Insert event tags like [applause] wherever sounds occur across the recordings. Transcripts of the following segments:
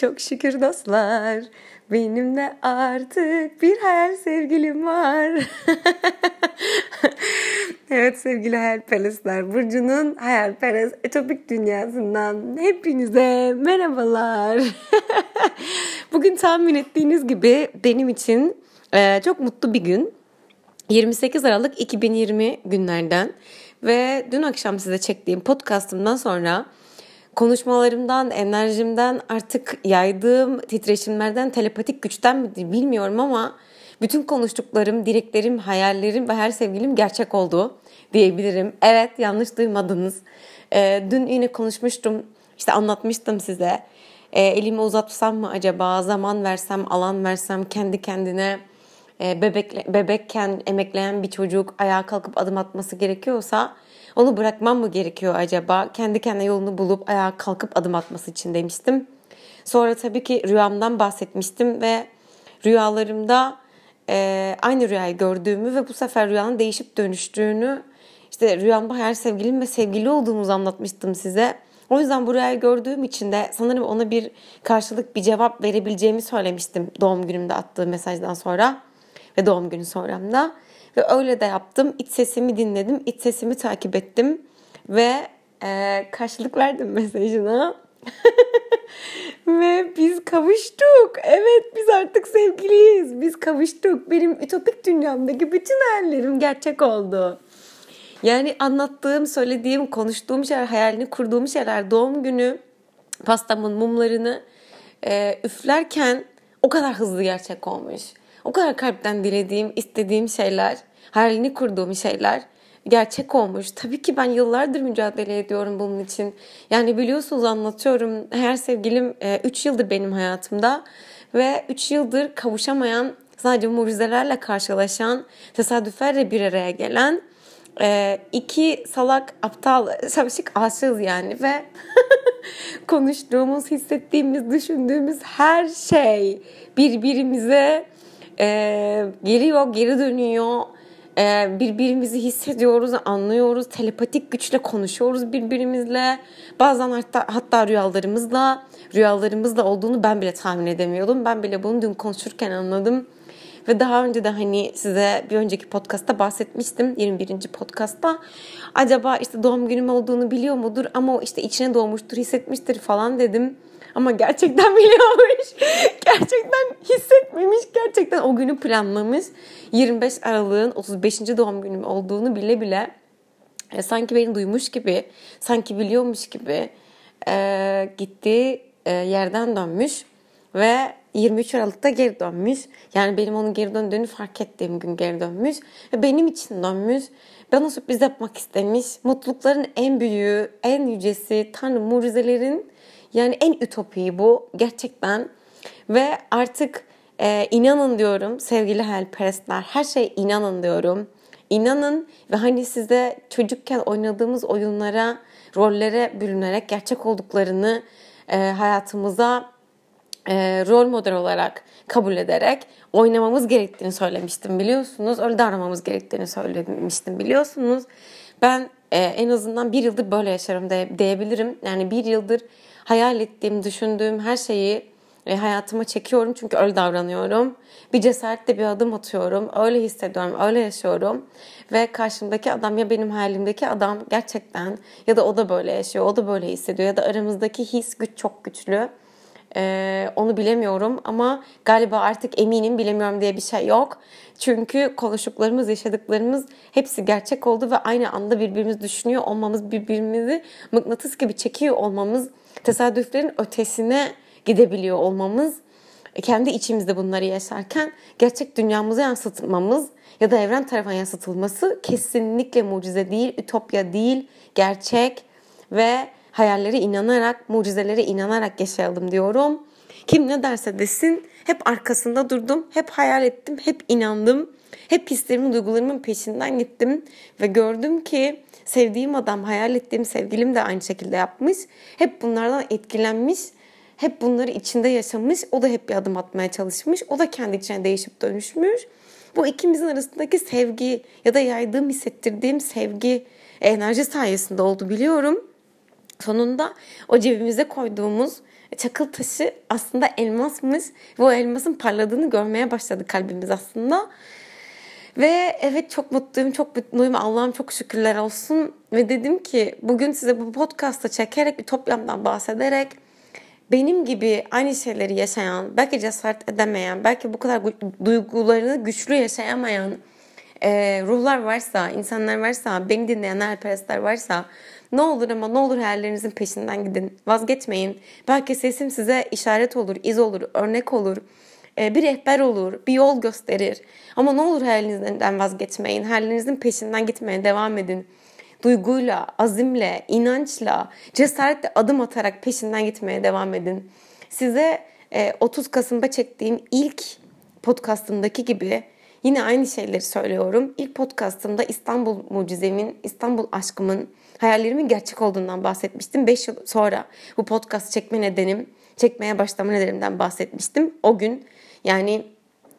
Çok şükür dostlar. Benim de artık bir hayal sevgilim var. [laughs] evet sevgili hayalperestler. Burcu'nun hayalperest etopik dünyasından hepinize merhabalar. [laughs] Bugün tahmin ettiğiniz gibi benim için e, çok mutlu bir gün. 28 Aralık 2020 günlerden ve dün akşam size çektiğim podcastımdan sonra konuşmalarımdan, enerjimden, artık yaydığım titreşimlerden, telepatik güçten mi bilmiyorum ama bütün konuştuklarım, dileklerim, hayallerim ve her sevgilim gerçek oldu diyebilirim. Evet yanlış duymadınız. Ee, dün yine konuşmuştum, işte anlatmıştım size. Ee, elimi uzatsam mı acaba, zaman versem, alan versem, kendi kendine e, bebek, bebekken emekleyen bir çocuk ayağa kalkıp adım atması gerekiyorsa onu bırakmam mı gerekiyor acaba? Kendi kendine yolunu bulup ayağa kalkıp adım atması için demiştim. Sonra tabii ki rüyamdan bahsetmiştim ve rüyalarımda e, aynı rüyayı gördüğümü ve bu sefer rüyanın değişip dönüştüğünü işte rüyamda hayal sevgilim ve sevgili olduğumuzu anlatmıştım size. O yüzden bu rüyayı gördüğüm için de sanırım ona bir karşılık bir cevap verebileceğimi söylemiştim doğum günümde attığı mesajdan sonra ve doğum günü sonramda. Ve öyle de yaptım. İç sesimi dinledim. iç sesimi takip ettim. Ve e, karşılık verdim [laughs] mesajına. Ve biz kavuştuk. Evet biz artık sevgiliyiz. Biz kavuştuk. Benim ütopik dünyamdaki bütün hayallerim gerçek oldu. Yani anlattığım, söylediğim, konuştuğum şeyler, hayalini kurduğum şeyler, doğum günü pastamın mumlarını e, üflerken o kadar hızlı gerçek olmuş. O kadar kalpten dilediğim, istediğim şeyler, hayalini kurduğum şeyler gerçek olmuş. Tabii ki ben yıllardır mücadele ediyorum bunun için. Yani biliyorsunuz anlatıyorum. Her sevgilim 3 e, yıldır benim hayatımda ve 3 yıldır kavuşamayan, sadece mucizelerle karşılaşan, tesadüflerle bir araya gelen e, iki salak aptal sabışık aşığız yani ve [laughs] konuştuğumuz, hissettiğimiz, düşündüğümüz her şey birbirimize e, geliyor, geri dönüyor. E, birbirimizi hissediyoruz, anlıyoruz. Telepatik güçle konuşuyoruz birbirimizle. Bazen hatta, hatta rüyalarımızla, rüyalarımızla olduğunu ben bile tahmin edemiyordum. Ben bile bunu dün konuşurken anladım. Ve daha önce de hani size bir önceki podcastta bahsetmiştim. 21. podcastta. Acaba işte doğum günüm olduğunu biliyor mudur ama işte içine doğmuştur, hissetmiştir falan dedim. Ama gerçekten [laughs] biliyormuş. gerçekten hissetmemiş. Gerçekten o günü planlamış. 25 Aralık'ın 35. doğum günüm olduğunu bile bile e, sanki beni duymuş gibi, sanki biliyormuş gibi e, gitti e, yerden dönmüş ve 23 Aralık'ta geri dönmüş. Yani benim onun geri döndüğünü fark ettiğim gün geri dönmüş. Ve benim için dönmüş. Bana sürpriz yapmak istemiş. Mutlulukların en büyüğü, en yücesi, Tanrı mucizelerin yani en ütopiyi bu gerçekten. Ve artık e, inanın diyorum sevgili hayalperestler. Her şey inanın diyorum. İnanın ve hani size çocukken oynadığımız oyunlara, rollere bürünerek gerçek olduklarını e, hayatımıza e, rol model olarak kabul ederek oynamamız gerektiğini söylemiştim biliyorsunuz. Öyle davranmamız gerektiğini söylemiştim biliyorsunuz. Ben e, en azından bir yıldır böyle yaşarım de, diyebilirim. Yani bir yıldır hayal ettiğim, düşündüğüm her şeyi e, hayatıma çekiyorum çünkü öyle davranıyorum. Bir cesaretle bir adım atıyorum. Öyle hissediyorum, öyle yaşıyorum. Ve karşımdaki adam ya benim hayalimdeki adam gerçekten ya da o da böyle yaşıyor, o da böyle hissediyor ya da aramızdaki his güç çok güçlü. Ee, onu bilemiyorum ama galiba artık eminim bilemiyorum diye bir şey yok. Çünkü konuştuklarımız, yaşadıklarımız hepsi gerçek oldu ve aynı anda birbirimizi düşünüyor olmamız, birbirimizi mıknatıs gibi çekiyor olmamız, tesadüflerin ötesine gidebiliyor olmamız, kendi içimizde bunları yaşarken gerçek dünyamıza yansıtmamız ya da evren tarafından yansıtılması kesinlikle mucize değil, ütopya değil, gerçek ve hayalleri inanarak, mucizelere inanarak yaşayalım diyorum. Kim ne derse desin hep arkasında durdum, hep hayal ettim, hep inandım. Hep hislerimin, duygularımın peşinden gittim ve gördüm ki sevdiğim adam, hayal ettiğim sevgilim de aynı şekilde yapmış. Hep bunlardan etkilenmiş, hep bunları içinde yaşamış. O da hep bir adım atmaya çalışmış. O da kendi içine değişip dönüşmüş. Bu ikimizin arasındaki sevgi ya da yaydığım, hissettirdiğim sevgi enerji sayesinde oldu biliyorum. Sonunda o cebimize koyduğumuz çakıl taşı aslında elmasmış ve o elmasın parladığını görmeye başladı kalbimiz aslında. Ve evet çok mutluyum, çok mutluyum. Allah'ım çok şükürler olsun. Ve dedim ki bugün size bu podcast'ta çekerek, bir toplamdan bahsederek benim gibi aynı şeyleri yaşayan, belki cesaret edemeyen, belki bu kadar duygularını güçlü yaşayamayan e, ruhlar varsa, insanlar varsa, beni dinleyen hayalperestler varsa ne olur ama ne olur hayallerinizin peşinden gidin. Vazgeçmeyin. Belki sesim size işaret olur, iz olur, örnek olur. E, bir rehber olur, bir yol gösterir. Ama ne olur hayalinizden vazgeçmeyin. Hayallerinizin peşinden gitmeye devam edin. Duyguyla, azimle, inançla, cesaretle adım atarak peşinden gitmeye devam edin. Size 30 e, Kasım'da çektiğim ilk podcastımdaki gibi yine aynı şeyleri söylüyorum. İlk podcastımda İstanbul mucizemin, İstanbul aşkımın, hayallerimin gerçek olduğundan bahsetmiştim. 5 yıl sonra bu podcast çekme nedenim, çekmeye başlama nedenimden bahsetmiştim. O gün yani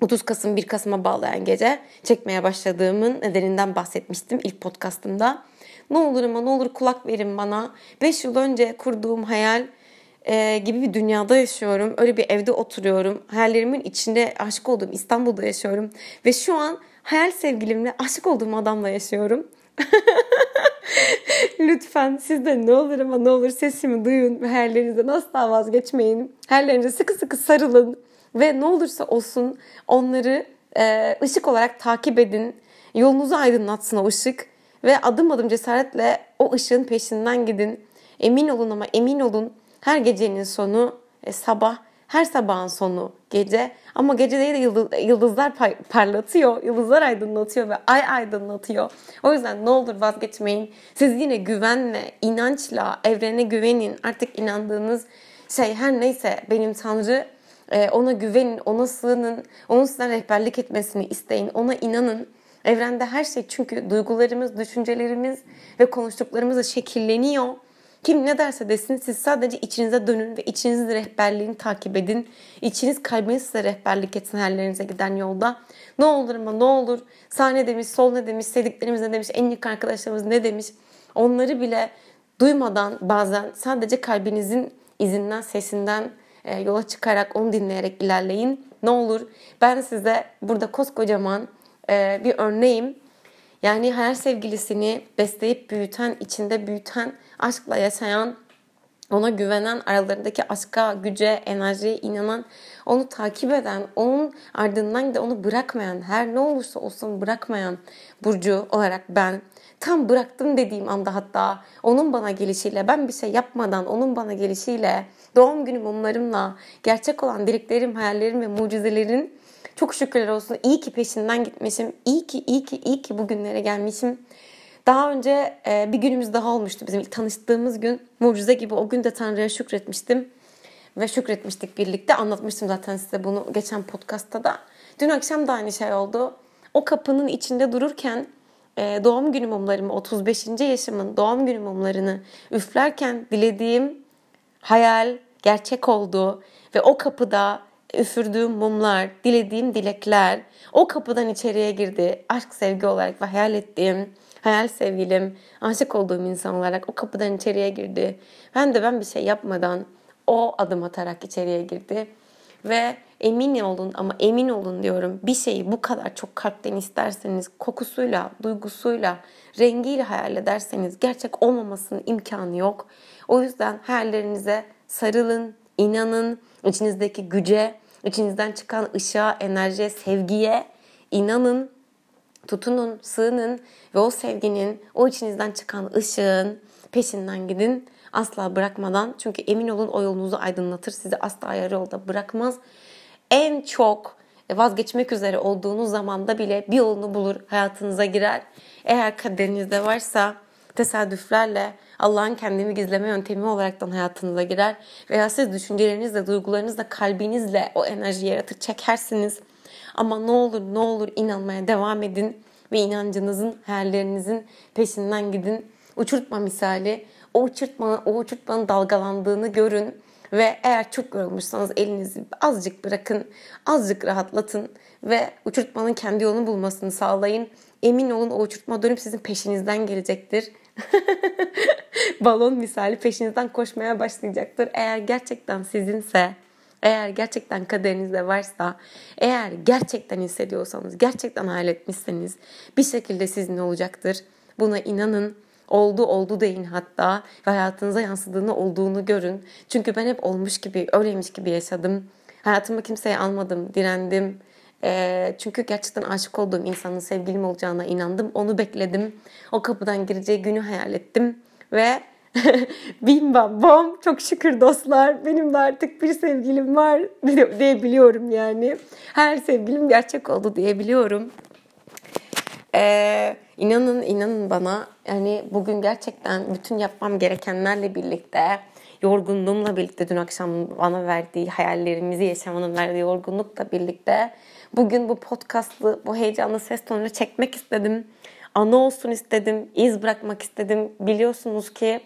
30 Kasım 1 Kasım'a bağlayan gece çekmeye başladığımın nedeninden bahsetmiştim ilk podcastımda. Ne olur ama ne olur kulak verin bana. 5 yıl önce kurduğum hayal e, gibi bir dünyada yaşıyorum. Öyle bir evde oturuyorum. Hayallerimin içinde aşık olduğum İstanbul'da yaşıyorum. Ve şu an hayal sevgilimle aşık olduğum adamla yaşıyorum. [laughs] Lütfen siz de ne olur ama ne olur sesimi duyun ve hayallerinizden asla vazgeçmeyin. Hayallerinize sıkı sıkı sarılın ve ne olursa olsun onları e, ışık olarak takip edin. Yolunuzu aydınlatsın o ışık ve adım adım cesaretle o ışığın peşinden gidin. Emin olun ama emin olun her gecenin sonu e, sabah, her sabahın sonu gece. Ama gece değil de yıldız, yıldızlar parlatıyor, yıldızlar aydınlatıyor ve ay aydınlatıyor. O yüzden ne olur vazgeçmeyin. Siz yine güvenle, inançla, evrene güvenin. Artık inandığınız şey her neyse benim Tanrı ona güvenin, ona sığının, onun size rehberlik etmesini isteyin, ona inanın. Evrende her şey çünkü duygularımız, düşüncelerimiz ve konuştuklarımız şekilleniyor. Kim ne derse desin siz sadece içinize dönün ve içinizin rehberliğini takip edin. İçiniz kalbiniz size rehberlik etsin herlerinize giden yolda. Ne olur ama ne olur sağ ne demiş, sol ne demiş, sevdiklerimiz ne demiş, en yakın arkadaşlarımız ne demiş. Onları bile duymadan bazen sadece kalbinizin izinden, sesinden e, yola çıkarak onu dinleyerek ilerleyin. Ne olur ben size burada koskocaman e, bir örneğim. Yani her sevgilisini besleyip büyüten, içinde büyüten, aşkla yaşayan, ona güvenen, aralarındaki aşka, güce, enerjiye inanan, onu takip eden, onun ardından da onu bırakmayan, her ne olursa olsun bırakmayan Burcu olarak ben tam bıraktım dediğim anda hatta onun bana gelişiyle ben bir şey yapmadan onun bana gelişiyle doğum günü mumlarımla gerçek olan dileklerim, hayallerim ve mucizelerin çok şükürler olsun iyi ki peşinden gitmişim. İyi ki iyi ki iyi ki bugünlere gelmişim. Daha önce e, bir günümüz daha olmuştu bizim ilk tanıştığımız gün. Mucize gibi o gün de Tanrı'ya şükretmiştim. Ve şükretmiştik birlikte. Anlatmıştım zaten size bunu geçen podcastta da. Dün akşam da aynı şey oldu. O kapının içinde dururken e, doğum günü mumlarımı 35. yaşımın doğum günü mumlarını üflerken dilediğim hayal gerçek oldu ve o kapıda üfürdüğüm mumlar, dilediğim dilekler o kapıdan içeriye girdi. Aşk sevgi olarak ve hayal ettiğim hayal sevgilim, aşık olduğum insan olarak o kapıdan içeriye girdi. Ben de ben bir şey yapmadan o adım atarak içeriye girdi. Ve emin olun ama emin olun diyorum bir şeyi bu kadar çok kalpten isterseniz kokusuyla, duygusuyla, rengiyle hayal ederseniz gerçek olmamasının imkanı yok. O yüzden hayallerinize sarılın, inanın, içinizdeki güce, içinizden çıkan ışığa, enerjiye, sevgiye inanın, tutunun, sığının ve o sevginin, o içinizden çıkan ışığın peşinden gidin. Asla bırakmadan çünkü emin olun o yolunuzu aydınlatır. Sizi asla yarı yolda bırakmaz. En çok vazgeçmek üzere olduğunuz zamanda bile bir yolunu bulur, hayatınıza girer. Eğer kaderinizde varsa tesadüflerle Allah'ın kendini gizleme yöntemi olaraktan hayatınıza girer. Veya siz düşüncelerinizle, duygularınızla, kalbinizle o enerji yaratır, çekersiniz. Ama ne olur ne olur inanmaya devam edin ve inancınızın, hayallerinizin peşinden gidin. Uçurtma misali o uçurtma, o uçurtmanın dalgalandığını görün ve eğer çok yorulmuşsanız elinizi azıcık bırakın, azıcık rahatlatın ve uçurtmanın kendi yolunu bulmasını sağlayın. Emin olun o uçurtma dönüp sizin peşinizden gelecektir. [laughs] balon misali peşinizden koşmaya başlayacaktır. Eğer gerçekten sizinse, eğer gerçekten kaderinizde varsa, eğer gerçekten hissediyorsanız, gerçekten hayal etmişseniz bir şekilde sizin olacaktır. Buna inanın. Oldu oldu deyin hatta ve hayatınıza yansıdığını olduğunu görün. Çünkü ben hep olmuş gibi, öyleymiş gibi yaşadım. Hayatıma kimseyi almadım, direndim. Çünkü gerçekten aşık olduğum insanın sevgilim olacağına inandım. Onu bekledim. O kapıdan gireceği günü hayal ettim. Ve bim bam bom çok şükür dostlar benim de artık bir sevgilim var [laughs] diyebiliyorum yani. Her sevgilim gerçek oldu diyebiliyorum. Ee, inanın inanın bana yani bugün gerçekten bütün yapmam gerekenlerle birlikte yorgunluğumla birlikte dün akşam bana verdiği hayallerimizi yaşamanın verdiği yorgunlukla birlikte bugün bu podcast'ı bu heyecanlı ses tonuyla çekmek istedim. Ana olsun istedim, iz bırakmak istedim. Biliyorsunuz ki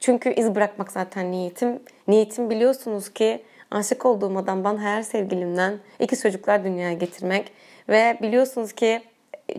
çünkü iz bırakmak zaten niyetim. Niyetim biliyorsunuz ki aşık olduğum adamdan hayal sevgilimden iki çocuklar dünyaya getirmek ve biliyorsunuz ki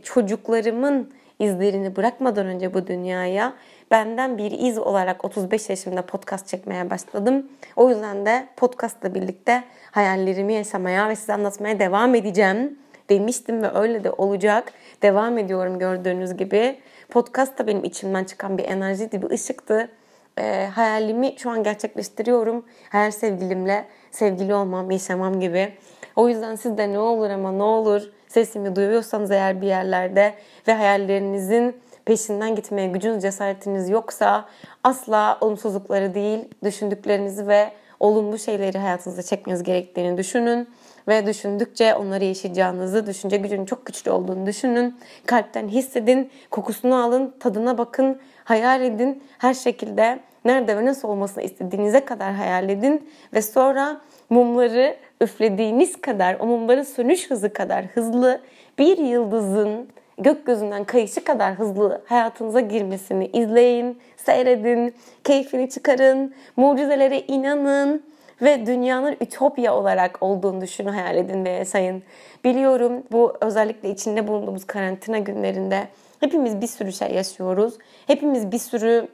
çocuklarımın izlerini bırakmadan önce bu dünyaya benden bir iz olarak 35 yaşımda podcast çekmeye başladım. O yüzden de podcastla birlikte hayallerimi yaşamaya ve size anlatmaya devam edeceğim demiştim ve öyle de olacak. Devam ediyorum gördüğünüz gibi. Podcast da benim içimden çıkan bir enerjiydi, bir ışıktı. E, hayalimi şu an gerçekleştiriyorum. Hayal sevgilimle sevgili olmam, yaşamam gibi. O yüzden siz de ne olur ama ne olur sesimi duyuyorsanız eğer bir yerlerde ve hayallerinizin peşinden gitmeye gücünüz, cesaretiniz yoksa asla olumsuzlukları değil, düşündüklerinizi ve olumlu şeyleri hayatınıza çekmeniz gerektiğini düşünün ve düşündükçe onları yaşayacağınızı, düşünce gücünün çok güçlü olduğunu düşünün. Kalpten hissedin, kokusunu alın, tadına bakın, hayal edin. Her şekilde nerede ve nasıl olmasını istediğinize kadar hayal edin ve sonra mumları üflediğiniz kadar, o mumların sönüş hızı kadar hızlı bir yıldızın gökyüzünden kayışı kadar hızlı hayatınıza girmesini izleyin, seyredin, keyfini çıkarın, mucizelere inanın ve dünyanın ütopya olarak olduğunu düşünün, hayal edin ve yaşayın. Biliyorum bu özellikle içinde bulunduğumuz karantina günlerinde hepimiz bir sürü şey yaşıyoruz. Hepimiz bir sürü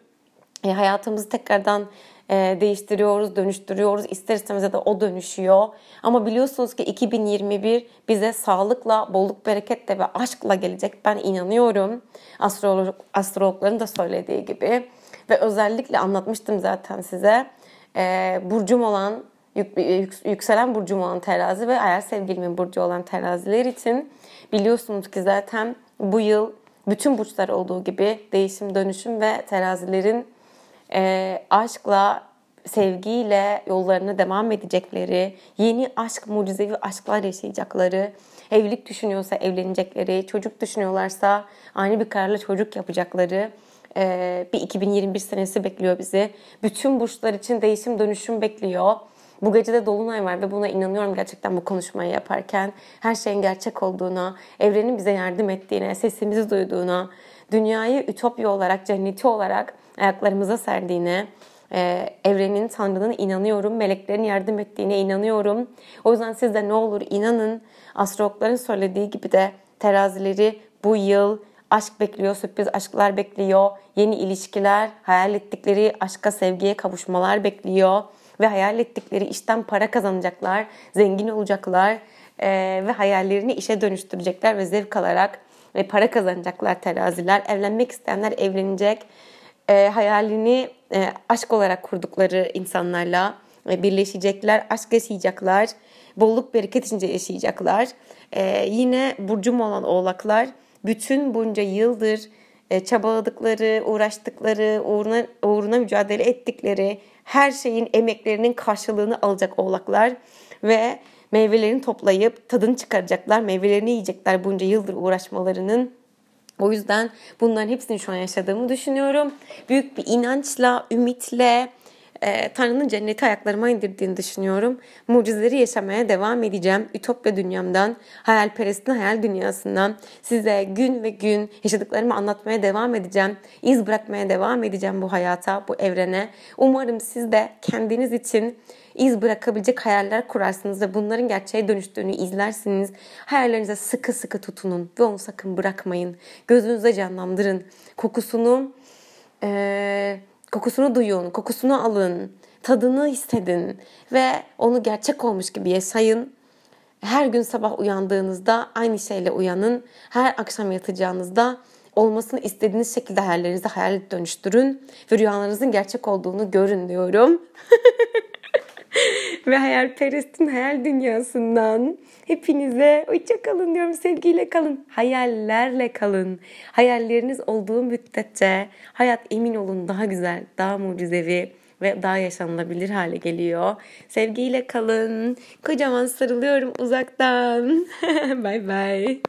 e, hayatımızı tekrardan e, değiştiriyoruz, dönüştürüyoruz. İster istemez de o dönüşüyor. Ama biliyorsunuz ki 2021 bize sağlıkla, bolluk, bereketle ve aşkla gelecek. Ben inanıyorum. Astrolog, astrologların da söylediği gibi. Ve özellikle anlatmıştım zaten size. E, burcum olan, yükselen burcum olan terazi ve eğer sevgilimin burcu olan teraziler için biliyorsunuz ki zaten bu yıl bütün burçlar olduğu gibi değişim, dönüşüm ve terazilerin e, aşkla, sevgiyle yollarına devam edecekleri, yeni aşk, mucizevi aşklar yaşayacakları, evlilik düşünüyorsa evlenecekleri, çocuk düşünüyorlarsa ani bir kararla çocuk yapacakları e, bir 2021 senesi bekliyor bizi. Bütün burçlar için değişim dönüşüm bekliyor. Bu gece de Dolunay var ve buna inanıyorum gerçekten bu konuşmayı yaparken. Her şeyin gerçek olduğuna, evrenin bize yardım ettiğine, sesimizi duyduğuna, dünyayı ütopya olarak, cenneti olarak ayaklarımıza serdiğine, e, evrenin, Tanrı'nın inanıyorum. Meleklerin yardım ettiğine inanıyorum. O yüzden siz de ne olur inanın. Astrologların söylediği gibi de terazileri bu yıl aşk bekliyor, sürpriz aşklar bekliyor. Yeni ilişkiler, hayal ettikleri aşka, sevgiye kavuşmalar bekliyor. Ve hayal ettikleri işten para kazanacaklar, zengin olacaklar e, ve hayallerini işe dönüştürecekler ve zevk alarak ve para kazanacaklar teraziler. Evlenmek isteyenler evlenecek e, hayalini e, aşk olarak kurdukları insanlarla e, birleşecekler, aşk yaşayacaklar, bolluk bereket içinde yaşayacaklar. E, yine burcum olan oğlaklar bütün bunca yıldır çabaladıkları, uğraştıkları, uğruna, uğruna mücadele ettikleri her şeyin emeklerinin karşılığını alacak oğlaklar ve meyvelerini toplayıp tadını çıkaracaklar, meyvelerini yiyecekler bunca yıldır uğraşmalarının o yüzden bunların hepsini şu an yaşadığımı düşünüyorum. Büyük bir inançla, ümitle, e, Tanrı'nın cenneti ayaklarıma indirdiğini düşünüyorum. Mucizeleri yaşamaya devam edeceğim. Ütopya dünyamdan, hayalperestin hayal dünyasından size gün ve gün yaşadıklarımı anlatmaya devam edeceğim. İz bırakmaya devam edeceğim bu hayata, bu evrene. Umarım siz de kendiniz için iz bırakabilecek hayaller kurarsınız ve bunların gerçeğe dönüştüğünü izlersiniz. Hayallerinize sıkı sıkı tutunun ve onu sakın bırakmayın. Gözünüzde canlandırın. Kokusunu, ee, Kokusunu duyun, kokusunu alın, tadını hissedin ve onu gerçek olmuş gibi yaşayın. Her gün sabah uyandığınızda aynı şeyle uyanın. Her akşam yatacağınızda olmasını istediğiniz şekilde hayallerinizi hayal dönüştürün ve rüyalarınızın gerçek olduğunu görün diyorum. [laughs] ve hayalperestin hayal dünyasından hepinize hoşça kalın diyorum. Sevgiyle kalın. Hayallerle kalın. Hayalleriniz olduğu müddetçe hayat emin olun daha güzel, daha mucizevi ve daha yaşanılabilir hale geliyor. Sevgiyle kalın. Kocaman sarılıyorum uzaktan. [laughs] bay bay.